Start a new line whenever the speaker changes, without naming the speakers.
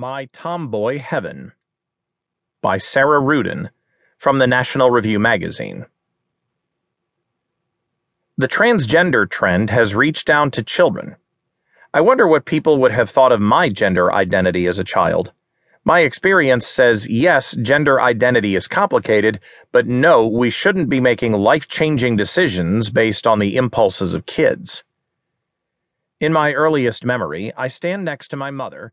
My Tomboy Heaven by Sarah Ruden from the National Review magazine. The transgender trend has reached down to children. I wonder what people would have thought of my gender identity as a child. My experience says yes, gender identity is complicated, but no, we shouldn't be making life changing decisions based on the impulses of kids. In my earliest memory, I stand next to my mother